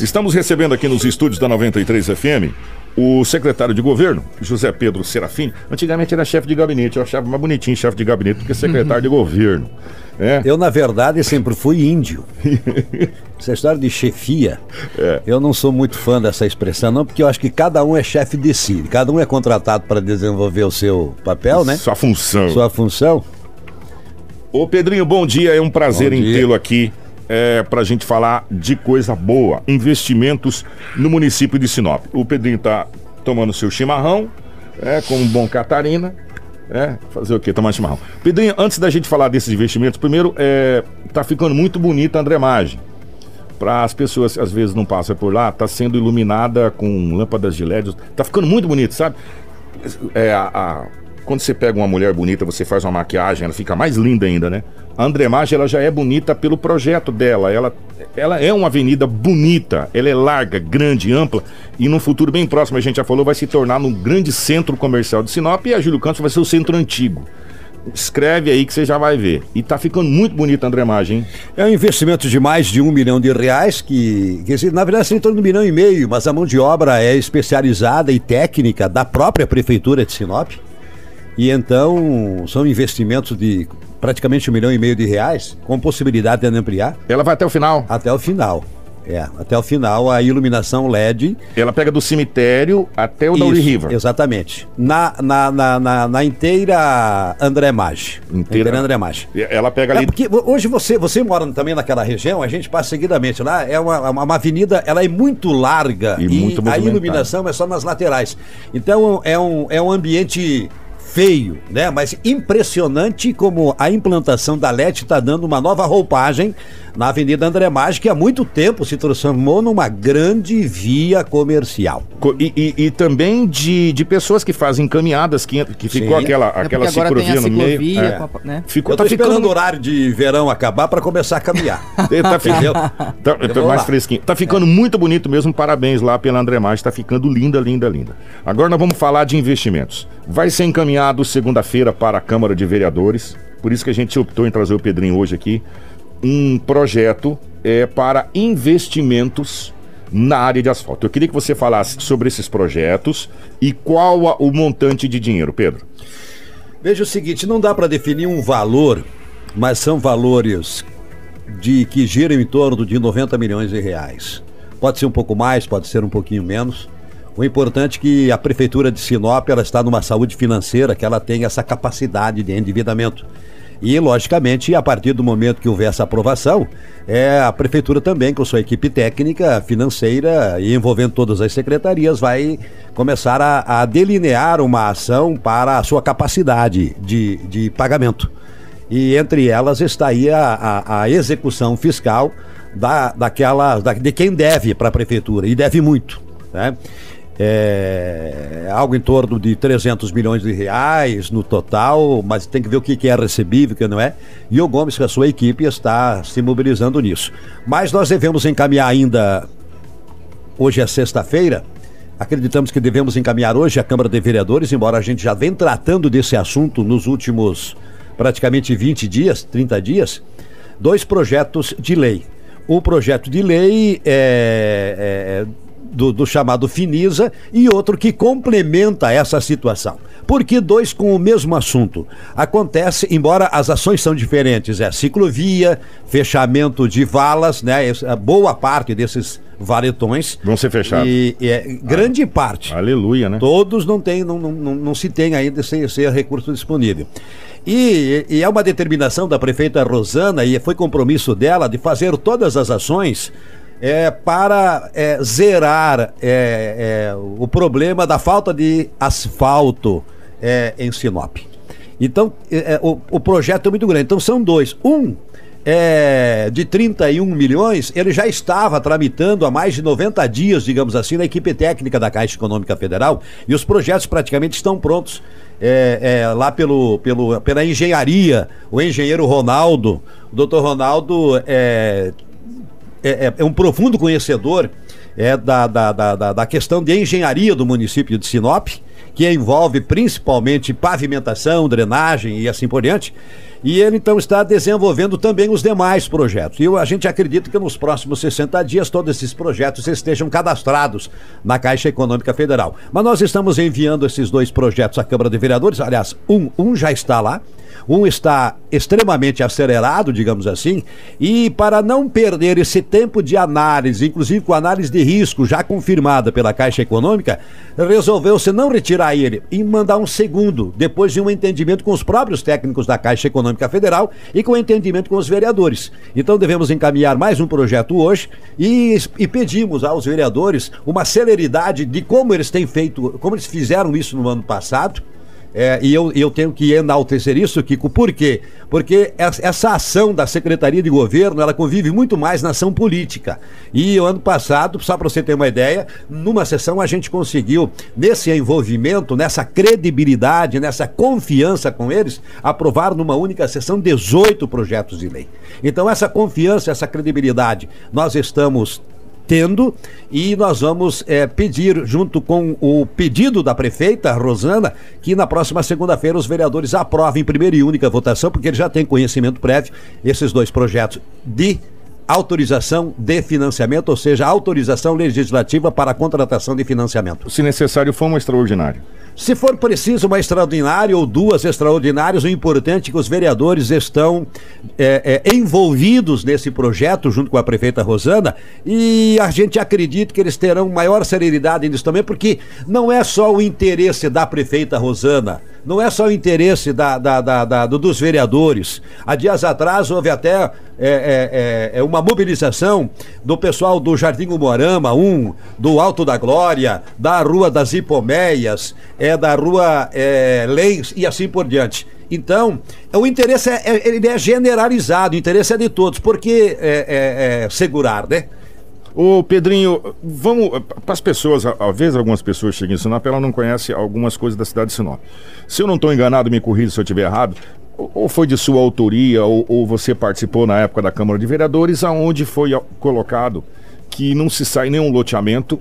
Estamos recebendo aqui nos estúdios da 93 FM o secretário de governo, José Pedro Serafim. Antigamente era chefe de gabinete, eu achava mais bonitinho chefe de gabinete do que secretário de governo. É. Eu, na verdade, sempre fui índio. Essa história de chefia, é. eu não sou muito fã dessa expressão, não, porque eu acho que cada um é chefe de si. Cada um é contratado para desenvolver o seu papel, né? Sua função. Sua função. Ô Pedrinho, bom dia. É um prazer em tê-lo aqui é, para a gente falar de coisa boa. Investimentos no município de Sinop. O Pedrinho está tomando seu chimarrão, é, como um bom catarina. É, fazer o quê? Tomar chimarrão. Pedrinho, antes da gente falar desses investimentos, primeiro, é, tá ficando muito bonita a Andremagem. Para as pessoas que às vezes não passam por lá, tá sendo iluminada com lâmpadas de LED. Tá ficando muito bonito, sabe? É, a, a, quando você pega uma mulher bonita, você faz uma maquiagem, ela fica mais linda ainda, né? A Andremagem, ela já é bonita pelo projeto dela. Ela, ela é uma avenida bonita, ela é larga, grande, ampla e no futuro bem próximo, a gente já falou, vai se tornar um grande centro comercial de Sinop e a Júlio Campos vai ser o centro antigo. Escreve aí que você já vai ver. E tá ficando muito bonita a Andremagem, hein? É um investimento de mais de um milhão de reais, que, que na verdade, em torno de um milhão e meio, mas a mão de obra é especializada e técnica da própria Prefeitura de Sinop. E então são investimentos de praticamente um milhão e meio de reais, com possibilidade de ampliar. Ela vai até o final? Até o final. É, até o final a iluminação LED. Ela pega do cemitério até o Dauri River. Exatamente. Na, na, na, na, na inteira André Maggi. Inteira, inteira André Maggi. Ela pega ali. É porque hoje você, você mora também naquela região, a gente passa seguidamente lá. É uma, uma, uma avenida, ela é muito larga e, e muito a iluminação é só nas laterais. Então é um, é um ambiente feio, né? Mas impressionante como a implantação da LED está dando uma nova roupagem na Avenida André Maggi, que há muito tempo se transformou numa grande via comercial. E, e, e também de, de pessoas que fazem caminhadas, que, que ficou Sim. aquela, é aquela ciclovia no meio. É. Né? Ficou, Eu tô tá esperando ficando... o horário de verão acabar para começar a caminhar. tá, ficando, tá, tá mais fresquinho. Tá ficando é. muito bonito mesmo, parabéns lá pela André Maggi, tá ficando linda, linda, linda. Agora nós vamos falar de investimentos. Vai ser encaminhado segunda-feira para a Câmara de Vereadores, por isso que a gente optou em trazer o Pedrinho hoje aqui um projeto é, para investimentos na área de asfalto. Eu queria que você falasse sobre esses projetos e qual a, o montante de dinheiro, Pedro. Veja o seguinte, não dá para definir um valor, mas são valores de que giram em torno de 90 milhões de reais. Pode ser um pouco mais, pode ser um pouquinho menos. O importante é que a prefeitura de Sinop ela está numa saúde financeira que ela tem essa capacidade de endividamento. E, logicamente, a partir do momento que houver essa aprovação, é, a prefeitura também, com sua equipe técnica, financeira e envolvendo todas as secretarias, vai começar a, a delinear uma ação para a sua capacidade de, de pagamento. E entre elas está aí a, a, a execução fiscal da, daquela, da, de quem deve para a prefeitura, e deve muito. Né? É, algo em torno de 300 milhões de reais no total, mas tem que ver o que é recebível, o que não é. E o Gomes, com a sua equipe, está se mobilizando nisso. Mas nós devemos encaminhar ainda, hoje é sexta-feira, acreditamos que devemos encaminhar hoje a Câmara de Vereadores, embora a gente já vem tratando desse assunto nos últimos praticamente 20 dias, 30 dias, dois projetos de lei. O projeto de lei é, é do, do chamado Finisa e outro que complementa essa situação. Porque dois com o mesmo assunto. Acontece, embora as ações são diferentes, é ciclovia, fechamento de valas, né? Boa parte desses varetões. Vão ser fechados. E, e é, grande ah, parte. Aleluia, né? Todos não tem, não, não, não, não se tem ainda esse, esse recurso disponível. E, e, é uma determinação da prefeita Rosana, e foi compromisso dela de fazer todas as ações é, para é, zerar é, é, o problema da falta de asfalto é, em Sinop. Então, é, o, o, projeto é muito grande. Então, são dois. Um de 31 milhões, ele já estava tramitando há mais de 90 dias, digamos assim, na equipe técnica da Caixa Econômica Federal e os projetos praticamente estão prontos. É, é, lá pelo, pelo, pela engenharia, o engenheiro Ronaldo, o doutor Ronaldo é, é, é, é um profundo conhecedor é, da, da, da, da questão de engenharia do município de Sinop, que envolve principalmente pavimentação, drenagem e assim por diante. E ele então está desenvolvendo também os demais projetos. E a gente acredita que nos próximos 60 dias todos esses projetos estejam cadastrados na Caixa Econômica Federal. Mas nós estamos enviando esses dois projetos à Câmara de Vereadores. Aliás, um, um já está lá. Um está extremamente acelerado, digamos assim, e para não perder esse tempo de análise, inclusive com análise de risco já confirmada pela Caixa Econômica, resolveu-se não retirar ele e mandar um segundo, depois de um entendimento com os próprios técnicos da Caixa Econômica Federal e com entendimento com os vereadores. Então devemos encaminhar mais um projeto hoje e, e pedimos aos vereadores uma celeridade de como eles têm feito, como eles fizeram isso no ano passado é, e eu, eu tenho que enaltecer isso, Kiko, por quê? Porque essa ação da Secretaria de Governo, ela convive muito mais na ação política. E o ano passado, só para você ter uma ideia, numa sessão a gente conseguiu, nesse envolvimento, nessa credibilidade, nessa confiança com eles, aprovar numa única sessão 18 projetos de lei. Então, essa confiança, essa credibilidade, nós estamos tendo e nós vamos é, pedir, junto com o pedido da prefeita Rosana, que na próxima segunda-feira os vereadores aprovem em primeira e única votação, porque eles já têm conhecimento prévio, esses dois projetos de autorização de financiamento, ou seja, autorização legislativa para a contratação de financiamento. Se necessário, for um extraordinário. Se for preciso uma extraordinária ou duas extraordinárias, o importante é que os vereadores estão é, é, envolvidos nesse projeto junto com a prefeita Rosana e a gente acredita que eles terão maior celeridade nisso também, porque não é só o interesse da prefeita Rosana, não é só o interesse da, da, da, da dos vereadores. Há dias atrás houve até é, é, é, é uma mobilização do pessoal do Jardim Umorama 1, do Alto da Glória, da Rua das Hipomeias, é da Rua é, Leis e assim por diante. Então, o interesse é, é, ele é generalizado, o interesse é de todos, porque é, é, é segurar, né? Ô Pedrinho, vamos. Para as pessoas, às vezes algumas pessoas chegam em Sinop, ela não conhece algumas coisas da cidade de Sinop. Se eu não estou enganado, me corrija se eu estiver errado, ou foi de sua autoria, ou, ou, você participou na época da Câmara de Vereadores, aonde foi colocado que não se sai nenhum loteamento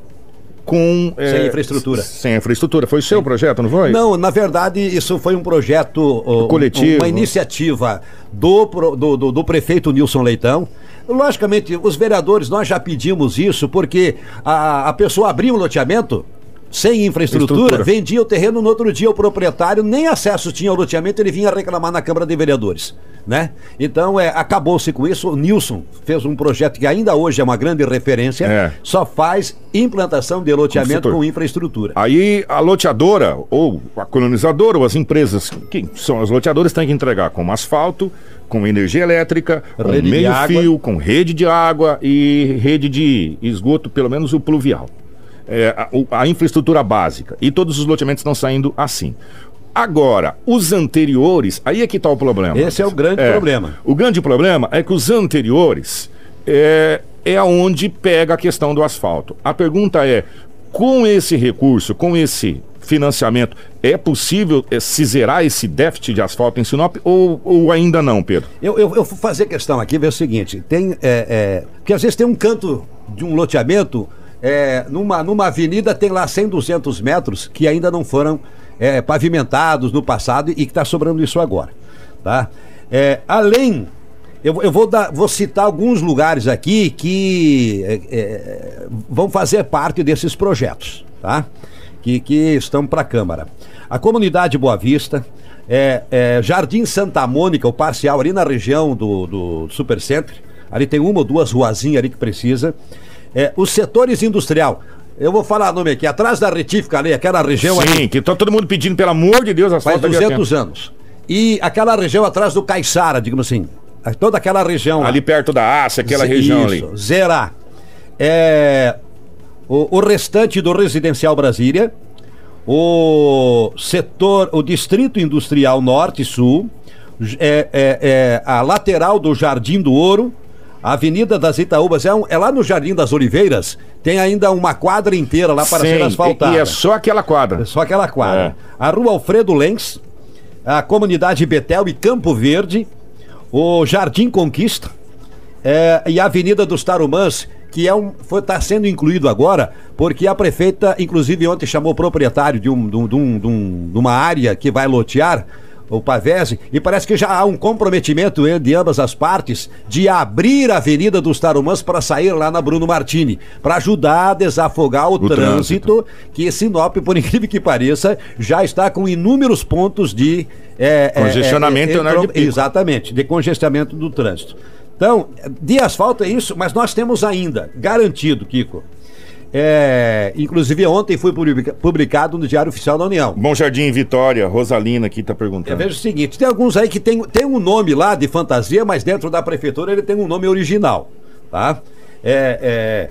com. Sem é, infraestrutura. Sem infraestrutura. Foi o seu Sim. projeto, não foi? Não, na verdade, isso foi um projeto. Coletivo. Uma iniciativa do, do, do, do prefeito Nilson Leitão. Logicamente, os vereadores, nós já pedimos isso, porque a, a pessoa abriu um loteamento sem infraestrutura, Estrutura. vendia o terreno no outro dia o proprietário nem acesso tinha ao loteamento, ele vinha reclamar na Câmara de Vereadores, né? Então, é, acabou-se com isso. O Nilson fez um projeto que ainda hoje é uma grande referência, é. só faz implantação de loteamento com infraestrutura. Aí a loteadora ou a colonizadora ou as empresas que são as loteadoras têm que entregar com asfalto, com energia elétrica, com meio fio, com rede de água e rede de esgoto, pelo menos o pluvial. É, a, a, infraestrutura básica. E todos os loteamentos estão saindo assim. Agora, os anteriores, aí é que está o problema. Esse é o grande é, problema. O grande problema é que os anteriores é, é onde pega a questão do asfalto. A pergunta é: com esse recurso, com esse financiamento, é possível é, se zerar esse déficit de asfalto em Sinop ou, ou ainda não, Pedro? Eu, eu, eu, vou fazer questão aqui, ver o seguinte: tem. É, é, porque às vezes tem um canto de um loteamento, é, numa, numa avenida tem lá 100, 200 metros que ainda não foram é, pavimentados no passado e que está sobrando isso agora. Tá? É, além eu, eu vou, dar, vou citar alguns lugares aqui que é, é, vão fazer parte desses projetos, tá? Que, que estão para a Câmara. A comunidade Boa Vista, é, é, Jardim Santa Mônica, o parcial ali na região do, do Supercenter. Ali tem uma ou duas ruazinhas ali que precisa. É, os setores industrial. Eu vou falar nome aqui, atrás da retífica ali, aquela região Sim, ali. que tá todo mundo pedindo, pelo amor de Deus, asfalto Faz 200 anos. E aquela região atrás do Caiçara, digamos assim. Toda aquela região. Ali lá. perto da Ásia, aquela Z região isso, ali. Zerar. É, o, o restante do Residencial Brasília, o setor, o Distrito Industrial Norte e Sul, é, é, é, a lateral do Jardim do Ouro, a Avenida das Itaúbas, é, um, é, lá no Jardim das Oliveiras, tem ainda uma quadra inteira lá para Sim, ser asfaltada. E é só aquela quadra. É só aquela quadra. É. A Rua Alfredo Lenz, a comunidade Betel e Campo Verde, o Jardim Conquista é, e a Avenida dos Tarumãs, que é um está sendo incluído agora porque a prefeita inclusive ontem chamou o proprietário de, um, de, um, de, um, de uma área que vai lotear o Pavese, e parece que já há um comprometimento de ambas as partes de abrir a Avenida dos Tarumãs para sair lá na Bruno Martini, para ajudar a desafogar o, o trânsito, trânsito, que Sinop, por incrível que pareça, já está com inúmeros pontos de é, é congestionamento, é, é, é, de exatamente, de congestionamento do trânsito. Então, de asfalto é isso, mas nós temos ainda garantido, Kiko, é, inclusive ontem foi publicado no Diário Oficial da União. Bom Jardim Vitória, Rosalina aqui está perguntando. Eu vejo o seguinte: tem alguns aí que tem, tem um nome lá de fantasia, mas dentro da prefeitura ele tem um nome original. Tá? É, é,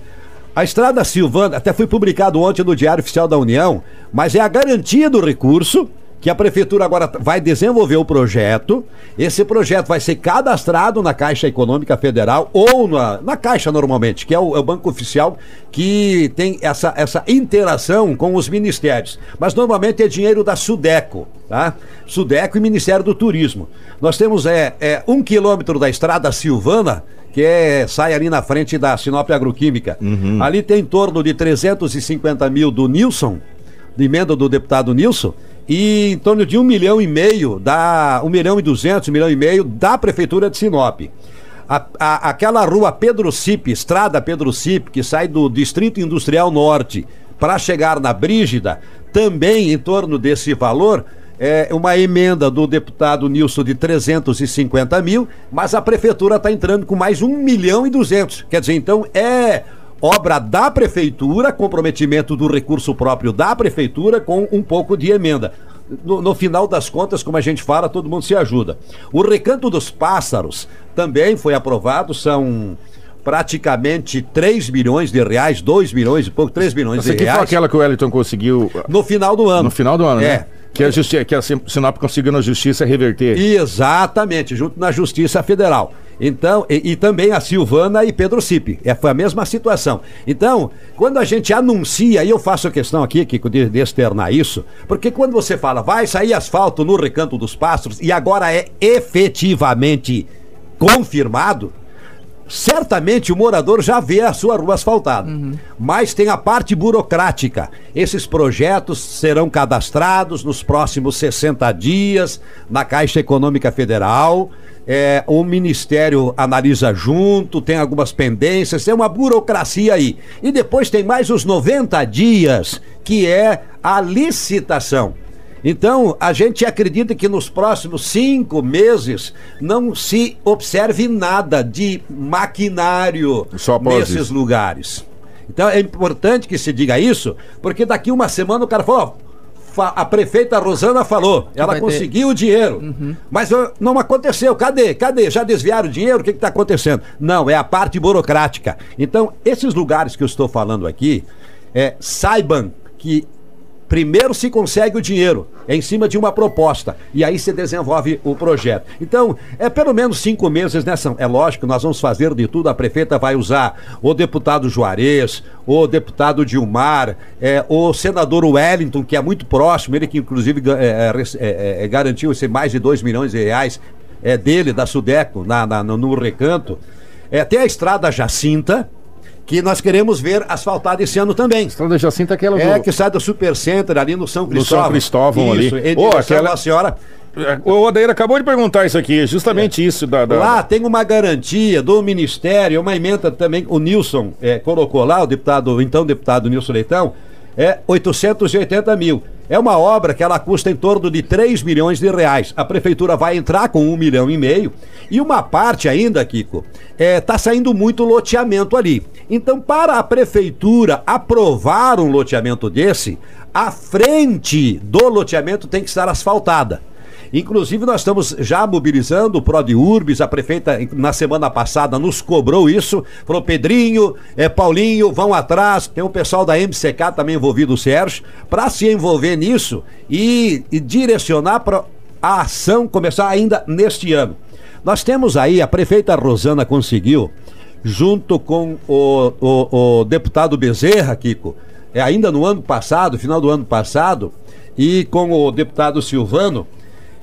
a Estrada Silvana, até foi publicado ontem no Diário Oficial da União, mas é a garantia do recurso que a prefeitura agora vai desenvolver o projeto. Esse projeto vai ser cadastrado na Caixa Econômica Federal ou na, na Caixa normalmente, que é o, é o, banco oficial que tem essa, essa interação com os ministérios. Mas normalmente é dinheiro da Sudeco, tá? Sudeco e Ministério do Turismo. Nós temos é, é um quilômetro da estrada Silvana que é, sai ali na frente da Sinop Agroquímica. Uhum. Ali tem em torno de 350 mil do Nilson, de emenda do deputado Nilson, e em torno de um milhão e meio da um milhão e duzentos, um milhão e meio da prefeitura de Sinop. A, a, aquela rua Pedro Cip, estrada Pedro Cip, que sai do Distrito Industrial Norte para chegar na Brígida, também em torno desse valor, é uma emenda do deputado Nilson de 350 mil, mas a prefeitura está entrando com mais um milhão e duzentos. Quer dizer, então é obra da prefeitura, comprometimento do recurso próprio da prefeitura com um pouco de emenda. No, no, final das contas, como a gente fala, todo mundo se ajuda. O Recanto dos Pássaros também foi aprovado, são praticamente 3 milhões de reais, 2 milhões e pouco, 3 milhões Essa de reais. Essa foi aquela que o Wellington conseguiu... No final do ano. No final do ano, é. né? Que a, justi que a Sinop conseguiu na justiça reverter. Exatamente, junto na Justiça Federal. Então, e, e, também a Silvana e Pedro Cipe. É, foi a mesma situação. Então, quando a gente anuncia, e eu faço a questão aqui, Kiko, de, de externar isso, porque quando você fala, vai sair asfalto no Recanto dos Pássaros, e agora é efetivamente confirmado, certamente o morador já vê a sua rua asfaltada. Uhum. Mas tem a parte burocrática. Esses projetos serão cadastrados nos próximos 60 dias na Caixa Econômica Federal. É, o Ministério analisa junto, tem algumas pendências, tem uma burocracia aí. E depois tem mais os 90 dias, que é a licitação. Então, a gente acredita que nos próximos cinco meses não se observe nada de maquinário nesses isso. lugares. Então, é importante que se diga isso, porque daqui uma semana o cara falou, a prefeita Rosana falou, ela conseguiu ter. o dinheiro, uhum. mas não aconteceu. Cadê? Cadê? Já desviaram o dinheiro? O que está acontecendo? Não, é a parte burocrática. Então, esses lugares que eu estou falando aqui, é, saibam que Primeiro se consegue o dinheiro, é em cima de uma proposta, e aí se desenvolve o projeto. Então, é pelo menos cinco meses nessa. É lógico, nós vamos fazer de tudo. A prefeita vai usar o deputado Juarez, o deputado Dilmar, é, o senador Wellington, que é muito próximo, ele que inclusive é, é, é garantiu esse mais de 2 milhões de reais é, dele, da Sudeco, na, na no recanto. É, tem a estrada Jacinta, que nós queremos ver asfaltada esse ano também. Estrada Jacinta aquela É, do... que sai do Super Center ali no São Cristóvão. No São Cristóvão isso, ali. Isso, oh, aquela senhora... O Odair acabou de perguntar isso aqui, justamente é. isso. Da, da, Lá tem uma garantia do Ministério, uma emenda também, o Nilson é, colocou lá, o deputado, então deputado Nilson Leitão, é 880 mil. É uma obra que ela custa em torno de 3 milhões de reais. A prefeitura vai entrar com um milhão e meio. E uma parte ainda, Kiko, é, tá saindo muito loteamento ali. Então, para a prefeitura aprovar um loteamento desse, a frente do loteamento tem que estar asfaltada. Inclusive, nós estamos já mobilizando o Prod Urbis, a prefeita na semana passada nos cobrou isso. Falou, Pedrinho, é, Paulinho, vão atrás. Tem o pessoal da MCK também envolvido, o Sérgio, para se envolver nisso e, e direcionar para a ação começar ainda neste ano. Nós temos aí, a prefeita Rosana conseguiu, junto com o, o, o deputado Bezerra, Kiko, é, ainda no ano passado, final do ano passado, e com o deputado Silvano,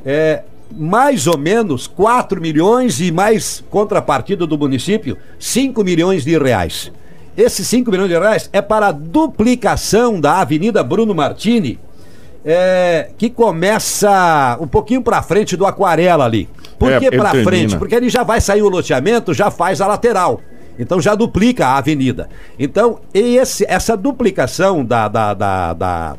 é, mais ou menos 4 milhões e mais contrapartida do município, 5 milhões de reais. Esses 5 milhões de reais é para a duplicação da Avenida Bruno Martini, é, que começa um pouquinho para frente do Aquarela ali. Por É, que para frente? Porque ele já vai sair o loteamento, já faz a lateral. Então já duplica a avenida. Então, esse, essa duplicação da, da, da, da,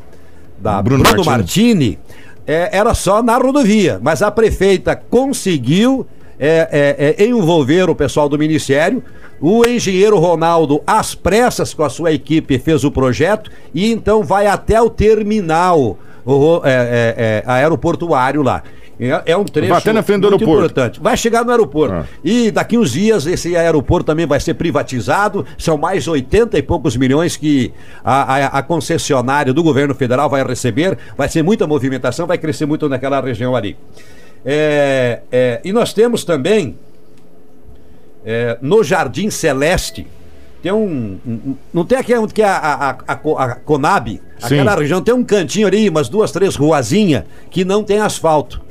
da Bruno Bruno, Martini. Martini é, era só na rodovia, mas a prefeita conseguiu é, é, é, envolver o pessoal do Ministério. O engenheiro Ronaldo, às pressas com a sua equipe, fez o projeto e então vai até o terminal o, é, é, aeroportuário lá. É, é um trecho Vai até na frente do muito aeroporto. importante. Vai chegar no aeroporto. Ah. E daqui uns dias esse aeroporto também vai ser privatizado. São mais 80 e poucos milhões que a, a- a concessionária do governo federal vai receber. Vai ser muita movimentação, vai crescer muito naquela região ali. É, é, e nós temos também é, no Jardim Celeste. Tem um, um- Não tem aqui onde que é a, a, a, a Co- a Conab? Sim. Aquela região tem um cantinho ali, umas duas, três ruazinhas que não tem asfalto.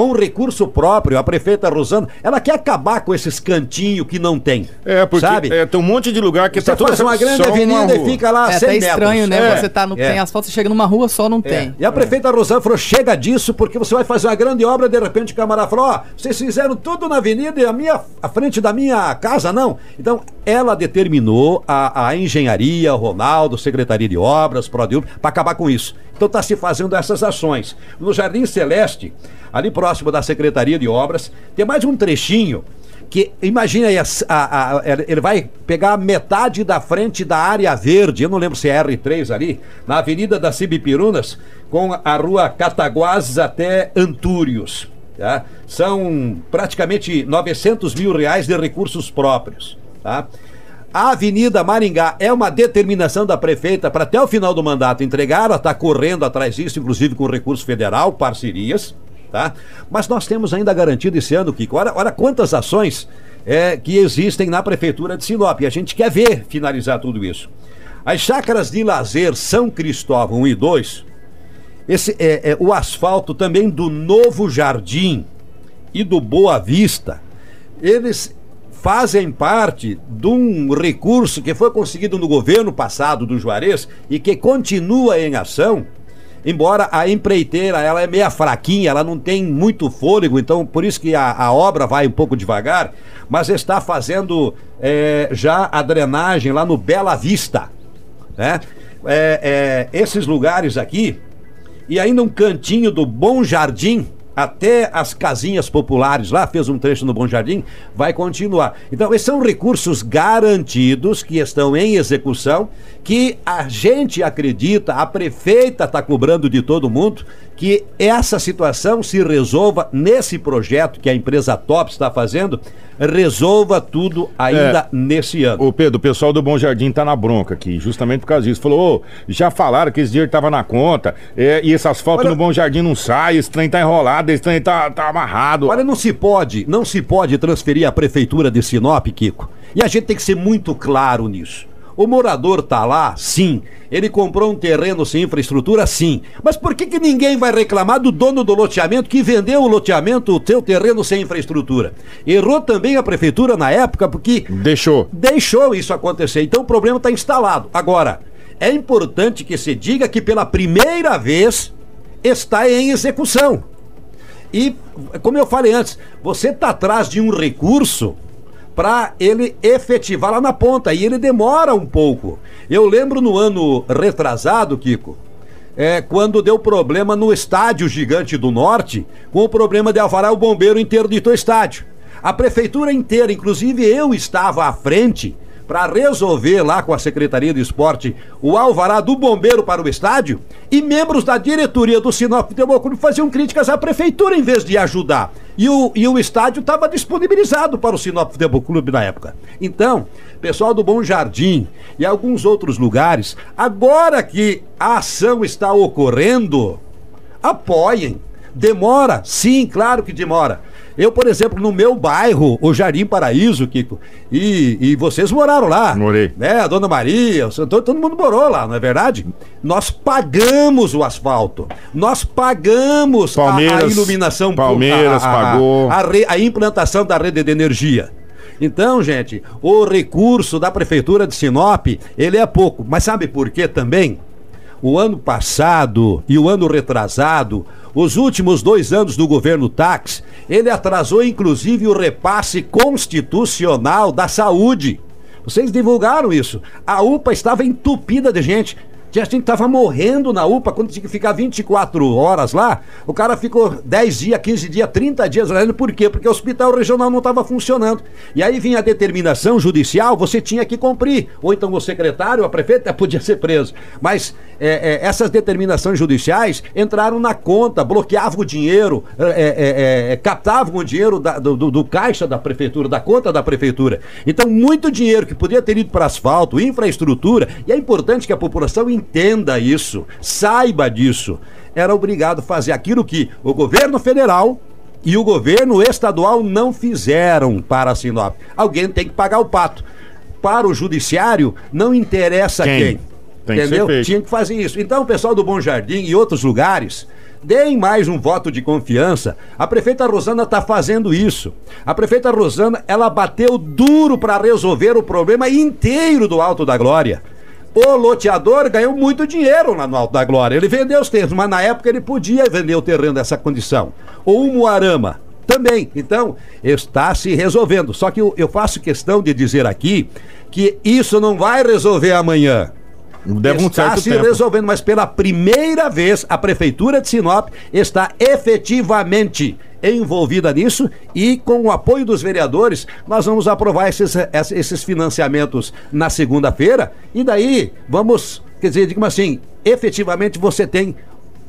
Com recurso próprio, a prefeita Rosana, ela quer acabar com esses cantinhos que não tem. É, porque Sabe? é, tem um monte de lugar que Você tá tudo faz uma grande avenida e fica lá É 100 até estranho, metros. né? É, Você tá no, é. tem asfalto, você chega numa rua só, não É. tem. E a prefeita Rosana falou: chega disso, porque você vai fazer uma grande obra, de repente o camarada falou: ó, vocês fizeram tudo na avenida e a minha a frente da minha casa, não. Então, ela determinou a, a engenharia, o Ronaldo, Secretaria de Obras, Prodil, para acabar com isso. Então está se fazendo essas ações. No Jardim Celeste, ali próximo da Secretaria de Obras, tem mais um trechinho que imagina aí, a- a- a- ele vai pegar metade da frente da área verde, eu não lembro se é R3 ali, na Avenida das Cibipirunas, com a rua Cataguases até Antúrios. Tá? São praticamente 900 mil reais de recursos próprios. Tá? A Avenida Maringá é uma determinação da prefeita para até o final do mandato entregar, ela está correndo atrás disso, inclusive com recurso federal, parcerias, tá? Mas nós temos ainda garantido esse ano, Kiko, olha, olha quantas ações é, que existem na prefeitura de Sinop, e a gente quer ver finalizar tudo isso. As chácaras de lazer São Cristóvão 1 e 2, esse é, é o asfalto também do Novo Jardim e do Boa Vista, eles fazem parte de um recurso que foi conseguido no governo passado do Juarez e que continua em ação. Embora a empreiteira ela é meia fraquinha, ela não tem muito fôlego, então por isso que a, a obra vai um pouco devagar, mas está fazendo é, já a drenagem lá no Bela Vista, né? É, é, esses lugares aqui e ainda um cantinho do Bom Jardim até as casinhas populares lá, fez um trecho no Bom Jardim, vai continuar. Então, esses são recursos garantidos que estão em execução, que a gente acredita, a prefeita está cobrando de todo mundo, que essa situação se resolva nesse projeto que a empresa Top está fazendo, resolva tudo ainda nesse ano. Ô Pedro, o pessoal do Bom Jardim tá na bronca aqui, justamente por causa disso. Falou, ô, já falaram que esse dinheiro tava na conta, é, e esse asfalto Olha- no Bom Jardim não sai, esse trem tá enrolado, esse trem tá, tá amarrado. Olha, não se pode, não se pode transferir a prefeitura de Sinop, Kiko. E a gente tem que ser muito claro nisso. O morador tá lá, sim. Ele comprou um terreno sem infraestrutura, sim. Mas por que, que ninguém vai reclamar do dono do loteamento que vendeu o loteamento, o teu terreno sem infraestrutura? Errou também a prefeitura na época porque Deixou. deixou isso acontecer. Então o problema está instalado. Agora, é importante que se diga que pela primeira vez está em execução. E, como eu falei antes, você está atrás de um recurso para ele efetivar lá na ponta e ele demora um pouco. Eu lembro no ano retrasado, Kiko, é, quando deu problema no estádio Gigante do Norte, com o problema de alvará, o bombeiro interditou o estádio. A prefeitura inteira, inclusive eu estava à frente para resolver lá com a Secretaria de Esporte o alvará do bombeiro para o estádio e membros da diretoria do Sinop Futebol Clube faziam críticas à prefeitura em vez de ajudar. E o, e o estádio estava disponibilizado para o Sinop Futebol Clube na época. Então, pessoal do Bom Jardim e alguns outros lugares, agora que a ação está ocorrendo, apoiem. Demora? Sim, claro que demora. Eu, por exemplo, no meu bairro, o Jardim Paraíso, Kiko, e, e vocês moraram lá. Morei. Né? A Dona Maria, o Santo, todo mundo morou lá, não é verdade? Nós pagamos o asfalto. Nós pagamos a- a, iluminação. Palmeiras a- a- pagou. A, re- a implantação da rede de energia. Então, gente, o recurso da Prefeitura de Sinop, ele é pouco. Mas sabe por quê também? O ano passado e o ano retrasado, os últimos dois anos do governo Tax, ele atrasou inclusive o repasse constitucional da saúde. Vocês divulgaram isso. A UPA estava entupida de gente. Tinha gente que tava morrendo na UPA quando tinha que ficar 24 horas lá. O cara ficou 10 dias, 15 dias, 30 dias. Por quê? Porque o hospital regional não estava funcionando. E aí vinha a determinação judicial, você tinha que cumprir. Ou então o secretário, a prefeita, podia ser preso. Mas é, é, essas determinações judiciais entraram na conta, bloqueavam o dinheiro, é, é, é captavam o dinheiro da, do, do, caixa da prefeitura, da conta da prefeitura. Então, muito dinheiro que podia ter ido para asfalto, infraestrutura, e é importante que a população entenda isso, saiba disso. Era obrigado a fazer aquilo que o governo federal e o governo estadual não fizeram para a Sinop. Alguém tem que pagar o pato. Para o judiciário, não interessa quem. quem entendeu? Que Tinha que fazer isso. Então, o pessoal do Bom Jardim e outros lugares Deem mais um voto de confiança. A prefeita Rosana está fazendo isso. A prefeita Rosana, ela bateu duro para resolver o problema inteiro do Alto da Glória. O loteador ganhou muito dinheiro lá no Alto da Glória. Ele vendeu os terrenos, mas na época ele podia vender o terreno dessa condição. Ou o Moarama também. Então, está se resolvendo. Só que eu, eu faço questão de dizer aqui que isso não vai resolver amanhã. Deve está se tempo. resolvendo, mas pela primeira vez a Prefeitura de Sinop está efetivamente envolvida nisso e com o apoio dos vereadores nós vamos aprovar esses, esses financiamentos na segunda-feira e daí vamos, quer dizer, digamos assim, efetivamente você tem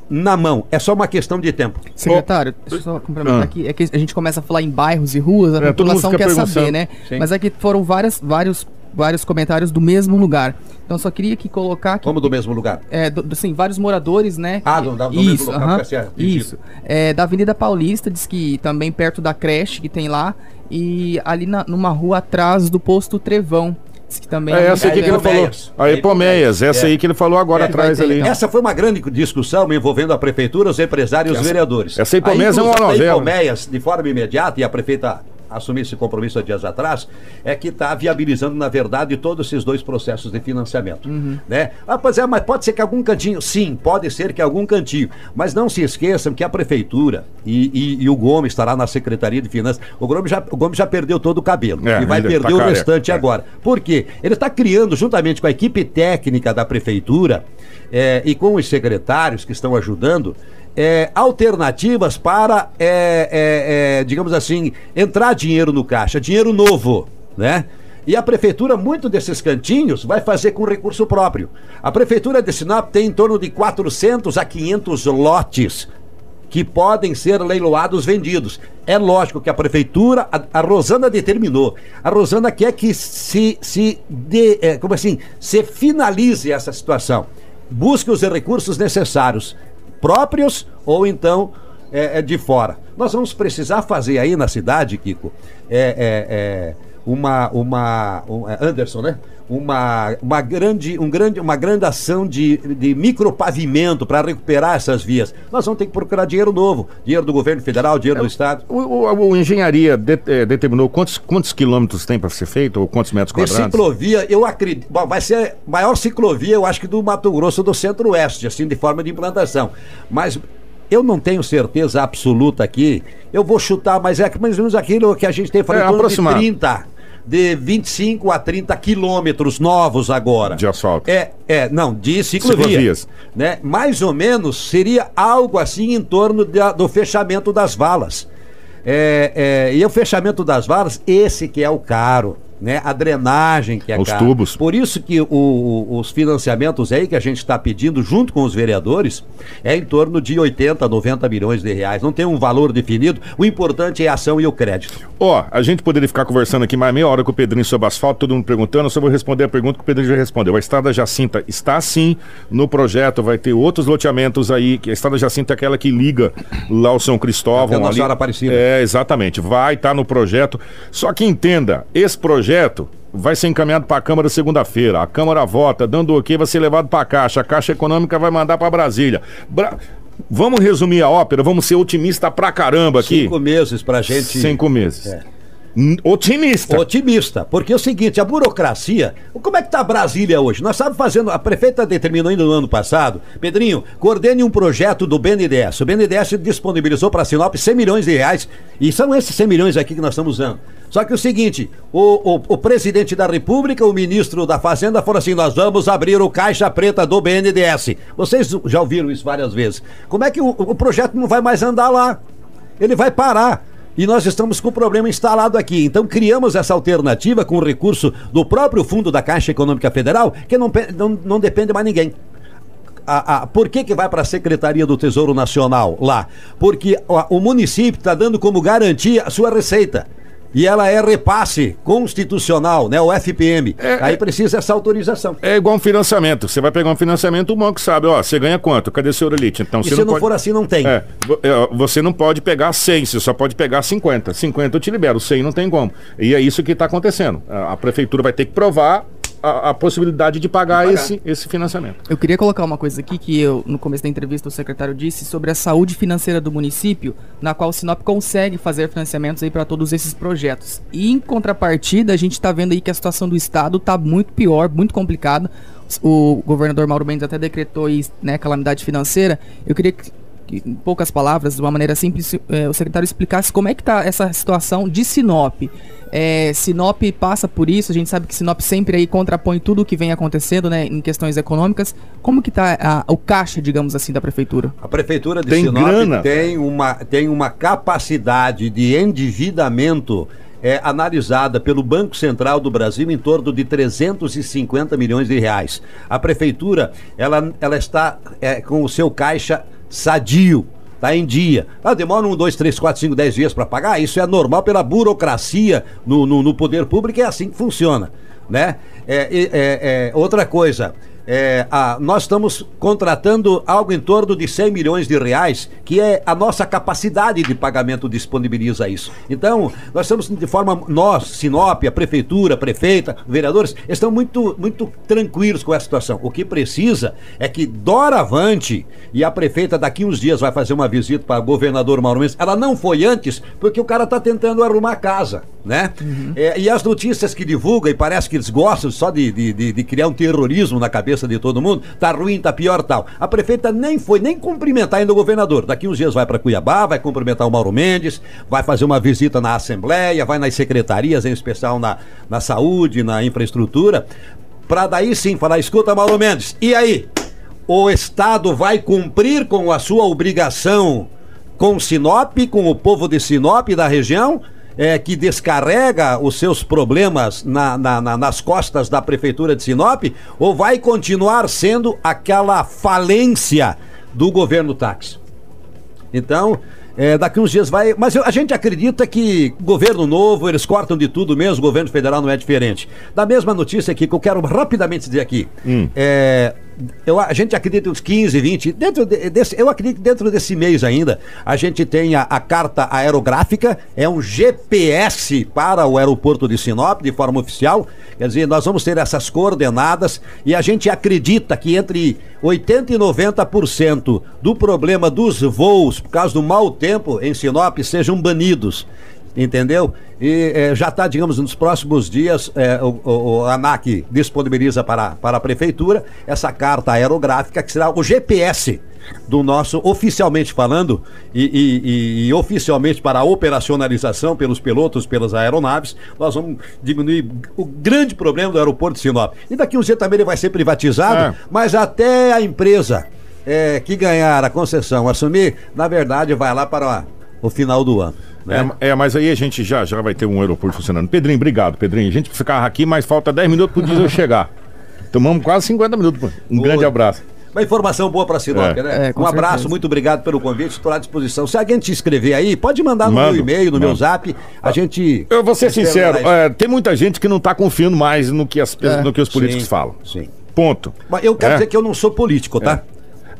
na mão. É só uma questão de tempo. Secretário, deixa eu só complementar ah. aqui. É que a gente começa a falar em bairros e ruas, a é, população quer saber, né? Sim. Mas é que foram várias, vários vários comentários do mesmo lugar. Então só queria que colocar que, Como do mesmo lugar? É, do, sim, vários moradores, né? Ah, do, do isso, mesmo local, uh -huh, Isso. É, da Avenida Paulista, diz que também perto da creche que tem lá e ali na, numa rua atrás do posto Trevão. Que também é, é essa aí que, que ele falou. A Epomeias, essa é. aí que ele falou agora é, atrás ter, ali. Então. Essa foi uma grande discussão envolvendo a prefeitura, os empresários e os vereadores. Essa Epomeias é uma novela. A Epomeias, de forma imediata, e a prefeita assumir esse compromisso há dias atrás, é que está viabilizando, na verdade, todos esses dois processos de financiamento. Uhum. Né? Ah, pois é, mas pode ser que algum cantinho, sim, pode ser que algum cantinho, mas não se esqueçam que a prefeitura e, e, e o Gomes estará na Secretaria de Finanças, o Gomes já, o Gomes já perdeu todo o cabelo é, e vai perder tá o restante é. agora. Por quê? Ele está criando, juntamente com a equipe técnica da prefeitura é, e com os secretários que estão ajudando, é, alternativas para, é, é, é, digamos assim, entrar dinheiro no caixa, dinheiro novo, né? E a prefeitura, muito desses cantinhos, vai fazer com recurso próprio. A prefeitura de Sinop tem em torno de 400 a 500 lotes que podem ser leiloados, vendidos. É lógico que a prefeitura, a, a Rosana determinou. A Rosana quer que se, se é, como assim, se finalize essa situação. Busque os recursos necessários próprios ou então é, é de fora. Nós vamos precisar fazer aí na cidade, Kiko, é, é, é uma, uma um, é, Anderson, né? Uma, uma, grande, um grande, uma grande ação de, de micropavimento para recuperar essas vias. Nós vamos ter que procurar dinheiro novo, dinheiro do governo federal, dinheiro é, do Estado. O, o, o engenharia de, é, determinou quantos, quantos quilômetros tem para ser feito, ou quantos metros quadrados? De ciclovia, eu acredito. Bom, vai ser a maior ciclovia, eu acho que do Mato Grosso do Centro-Oeste, assim, de forma de implantação. Mas eu não tenho certeza absoluta aqui. Eu vou chutar, mas é mais ou menos aquilo que a gente tem falado é, de 30 de 25 a 30 quilômetros novos agora. De asfalto. É, é, não, de ciclovia. Ciclovias. Né? Mais ou menos seria algo assim em torno de, do fechamento das valas. É, é, e o fechamento das valas, esse que é o caro né? A drenagem que é Os cara. tubos. Por isso que o, o, os financiamentos aí que a gente está pedindo junto com os vereadores é em torno de 80, 90 milhões de reais. Não tem um valor definido. O importante é a ação e o crédito. Ó, oh, a gente poderia ficar conversando aqui mais meia hora com o Pedrinho sobre asfalto, todo mundo perguntando. Eu só vou responder a pergunta que o Pedrinho já respondeu. A Estrada Jacinta está sim no projeto, vai ter outros loteamentos aí. Que a Estrada Jacinta é aquela que liga lá ao São Cristóvão. É a Senhora Aparecida. É, exatamente. Vai estar tá no projeto. Só que entenda, esse projeto projeto vai ser encaminhado para a Câmara segunda-feira. A Câmara vota, dando ok, vai ser levado para a Caixa. A Caixa Econômica vai mandar para Brasília. Bra... Vamos resumir a ópera, vamos ser otimista pra caramba aqui. Cinco meses pra gente. Cinco meses. É. Otimista. Otimista. Porque é o seguinte, a burocracia. Como é que está Brasília hoje? Nós estávamos fazendo. A prefeita determinou ainda no ano passado, Pedrinho, coordene um projeto do BNDES. O BNDES disponibilizou para a Sinop 100 milhões de reais. E são esses 100 milhões aqui que nós estamos usando. Só que o seguinte, o, o, o, presidente da República, o ministro da Fazenda, falou assim: nós vamos abrir o caixa preta do BNDES. Vocês já ouviram isso várias vezes. Como é que o, o projeto não vai mais andar lá? Ele vai parar e nós estamos com o problema instalado aqui. Então criamos essa alternativa com o recurso do próprio fundo da Caixa Econômica Federal, que não, não, não depende mais ninguém. A, a, por que, que vai para a Secretaria do Tesouro Nacional lá? Porque a, o município está dando como garantia a sua receita e ela é repasse constitucional, né? O FPM. É, Aí é. precisa essa autorização. É igual um financiamento. Você vai pegar um financiamento, o banco sabe, ó, você ganha quanto? Cadê seu elite? Então, e se não, não pode... for assim, não tem. É, é você não pode pegar 100, você só pode pegar 50. 50 eu te libero, 100 não tem como. E é isso que está acontecendo. A prefeitura vai ter que provar a, a, possibilidade de pagar, de pagar, Esse, esse financiamento. Eu queria colocar uma coisa aqui que eu, no começo da entrevista, o secretário disse sobre a saúde financeira do município, na qual o Sinop consegue fazer financiamentos aí para todos esses projetos. E em contrapartida, a gente está vendo aí que a situação do estado está muito pior, muito complicada. O governador Mauro Mendes até decretou aí, né, calamidade financeira. Eu queria que em poucas palavras, de uma maneira simples, é, o secretário explicasse como é que está essa situação de Sinop. É, Sinop passa por isso, a gente sabe que Sinop sempre aí contrapõe tudo o que vem acontecendo, né, em questões econômicas. Como que está o caixa, digamos assim, da prefeitura? A prefeitura de tem Sinop grana. tem uma, tem uma capacidade de endividamento é, analisada pelo Banco Central do Brasil em torno de 350 milhões de reais. A prefeitura ela, ela está é, com o seu caixa sadio, tá em dia. Ah, demora um, dois, três, quatro, cinco, dez dias para pagar. Isso é normal pela burocracia no, no, no, poder público, é assim que funciona, né? É, é, é outra coisa, é, a, nós estamos contratando algo em torno de 100 milhões de reais, que é a nossa capacidade de pagamento disponibiliza isso. Então, nós estamos de forma, nós, Sinop, a prefeitura, a prefeita, vereadores, estão muito, muito tranquilos com essa situação. O que precisa é que doravante, e a prefeita daqui uns dias vai fazer uma visita para o governador Mauro Mendes, ela não foi antes, porque o cara está tentando arrumar a casa, né? Uhum. É, e as notícias que divulga, e parece que eles gostam só de, de, de, de criar um terrorismo na cabeça cabeça de todo mundo, tá ruim, tá pior, tal. A prefeita nem foi nem cumprimentar ainda o governador. Daqui uns dias vai para Cuiabá, vai cumprimentar o Mauro Mendes, vai fazer uma visita na Assembleia, vai nas secretarias, em especial na, na saúde, na infraestrutura, para daí sim falar: escuta, Mauro Mendes, e aí? O Estado vai cumprir com a sua obrigação com Sinop, com o povo de Sinop da região? É, que descarrega os seus problemas na, na, na, nas costas da Prefeitura de Sinop ou vai continuar sendo aquela falência do governo táxi? Então, é, daqui uns dias vai. Mas eu, a gente acredita que governo novo, eles cortam de tudo mesmo, o governo federal não é diferente. Da mesma notícia aqui que eu quero rapidamente dizer aqui. Hum. É, eu, a gente acredita uns 15, 20, dentro de, desse, eu acredito que dentro desse mês ainda, a gente tem a, a, carta aerográfica, é um GPS para o aeroporto de Sinop, de forma oficial. Quer dizer, nós vamos ter essas coordenadas e a gente acredita que entre 80% e 90% do problema dos voos, por causa do mau tempo em Sinop, sejam banidos entendeu? E é, já está, digamos, nos próximos dias, é, o, o, o, ANAC disponibiliza para, para a prefeitura essa carta aerográfica que será o GPS do nosso, oficialmente falando, e, e, e, e, oficialmente para a operacionalização pelos pilotos, pelas aeronaves, nós vamos diminuir o grande problema do aeroporto de Sinop. E daqui uns dias também ele vai ser privatizado, é. mas até a empresa é, que ganhar a concessão assumir, na verdade, vai lá para o final do ano. Né? É, é, mas aí a gente já, já vai ter um aeroporto funcionando. Pedrinho, obrigado, Pedrinho. A gente ficar aqui, mas falta 10 minutos pro diesel chegar. Tomamos quase 50 minutos. Um Boa. grande abraço. Uma informação boa para Sinop, é. né? É, um abraço, certeza. muito obrigado pelo convite, estou à disposição. Se alguém te escrever aí, pode mandar no Mando, meu e-mail, no mando. meu zap. A gente. Eu vou ser sincero, é, tem muita gente que não está confiando mais no que, as, é. no que os políticos sim, falam. Sim. Ponto. Mas eu quero é. dizer que eu não sou político, tá?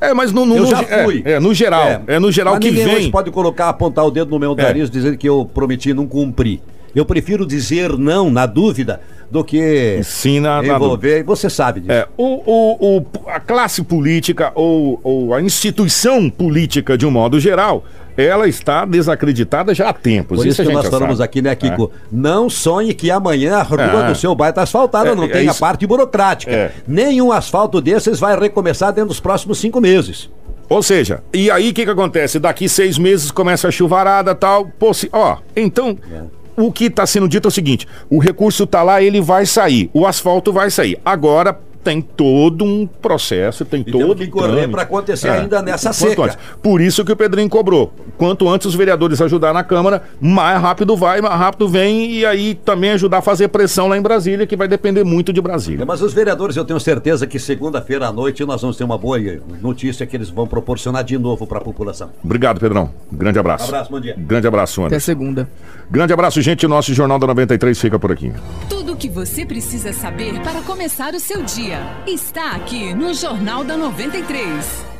É, mas no, no, eu já fui. É, é, no geral. É, é no geral mas que ninguém vem. pode colocar, apontar o dedo no meu é. nariz dizendo que eu prometi não cumprir. Eu prefiro dizer não na dúvida do que Sim, na, envolver. Na... Você sabe disso. É, o, o, o, a classe política ou, ou a instituição política de um modo geral, ela está desacreditada já há tempos. Por isso, a que nós falamos sabe. aqui, né, Kiko? Não sonhe que amanhã a rua É. do seu bairro está asfaltada, É, não é tem a isso. parte burocrática. É. Nenhum asfalto desses vai recomeçar dentro dos próximos cinco meses. Ou seja, e aí o que, que acontece? Daqui seis meses começa a chuvarada tal. Se- ó, então. O que está sendo dito é o seguinte: o recurso está lá, ele vai sair, o asfalto vai sair. Agora tem todo um processo, tem temos todo que correr pra acontecer ainda nessa seca. antes. Por isso que o Pedrinho cobrou. Quanto antes os vereadores ajudar na Câmara, mais rápido vai, mais rápido vem e aí também ajudar a fazer pressão lá em Brasília, que vai depender muito de Brasília. É, Mas os vereadores, eu tenho certeza que segunda-feira à noite nós vamos ter uma boa notícia que eles vão proporcionar de novo para a população. Obrigado, Pedrão. Grande abraço. Abraço, bom dia. Grande abraço, Até Anderson. segunda. Grande abraço, gente. Nosso Jornal da 93 fica por aqui. Tudo o que você precisa saber para começar o seu dia está aqui no Jornal da 93.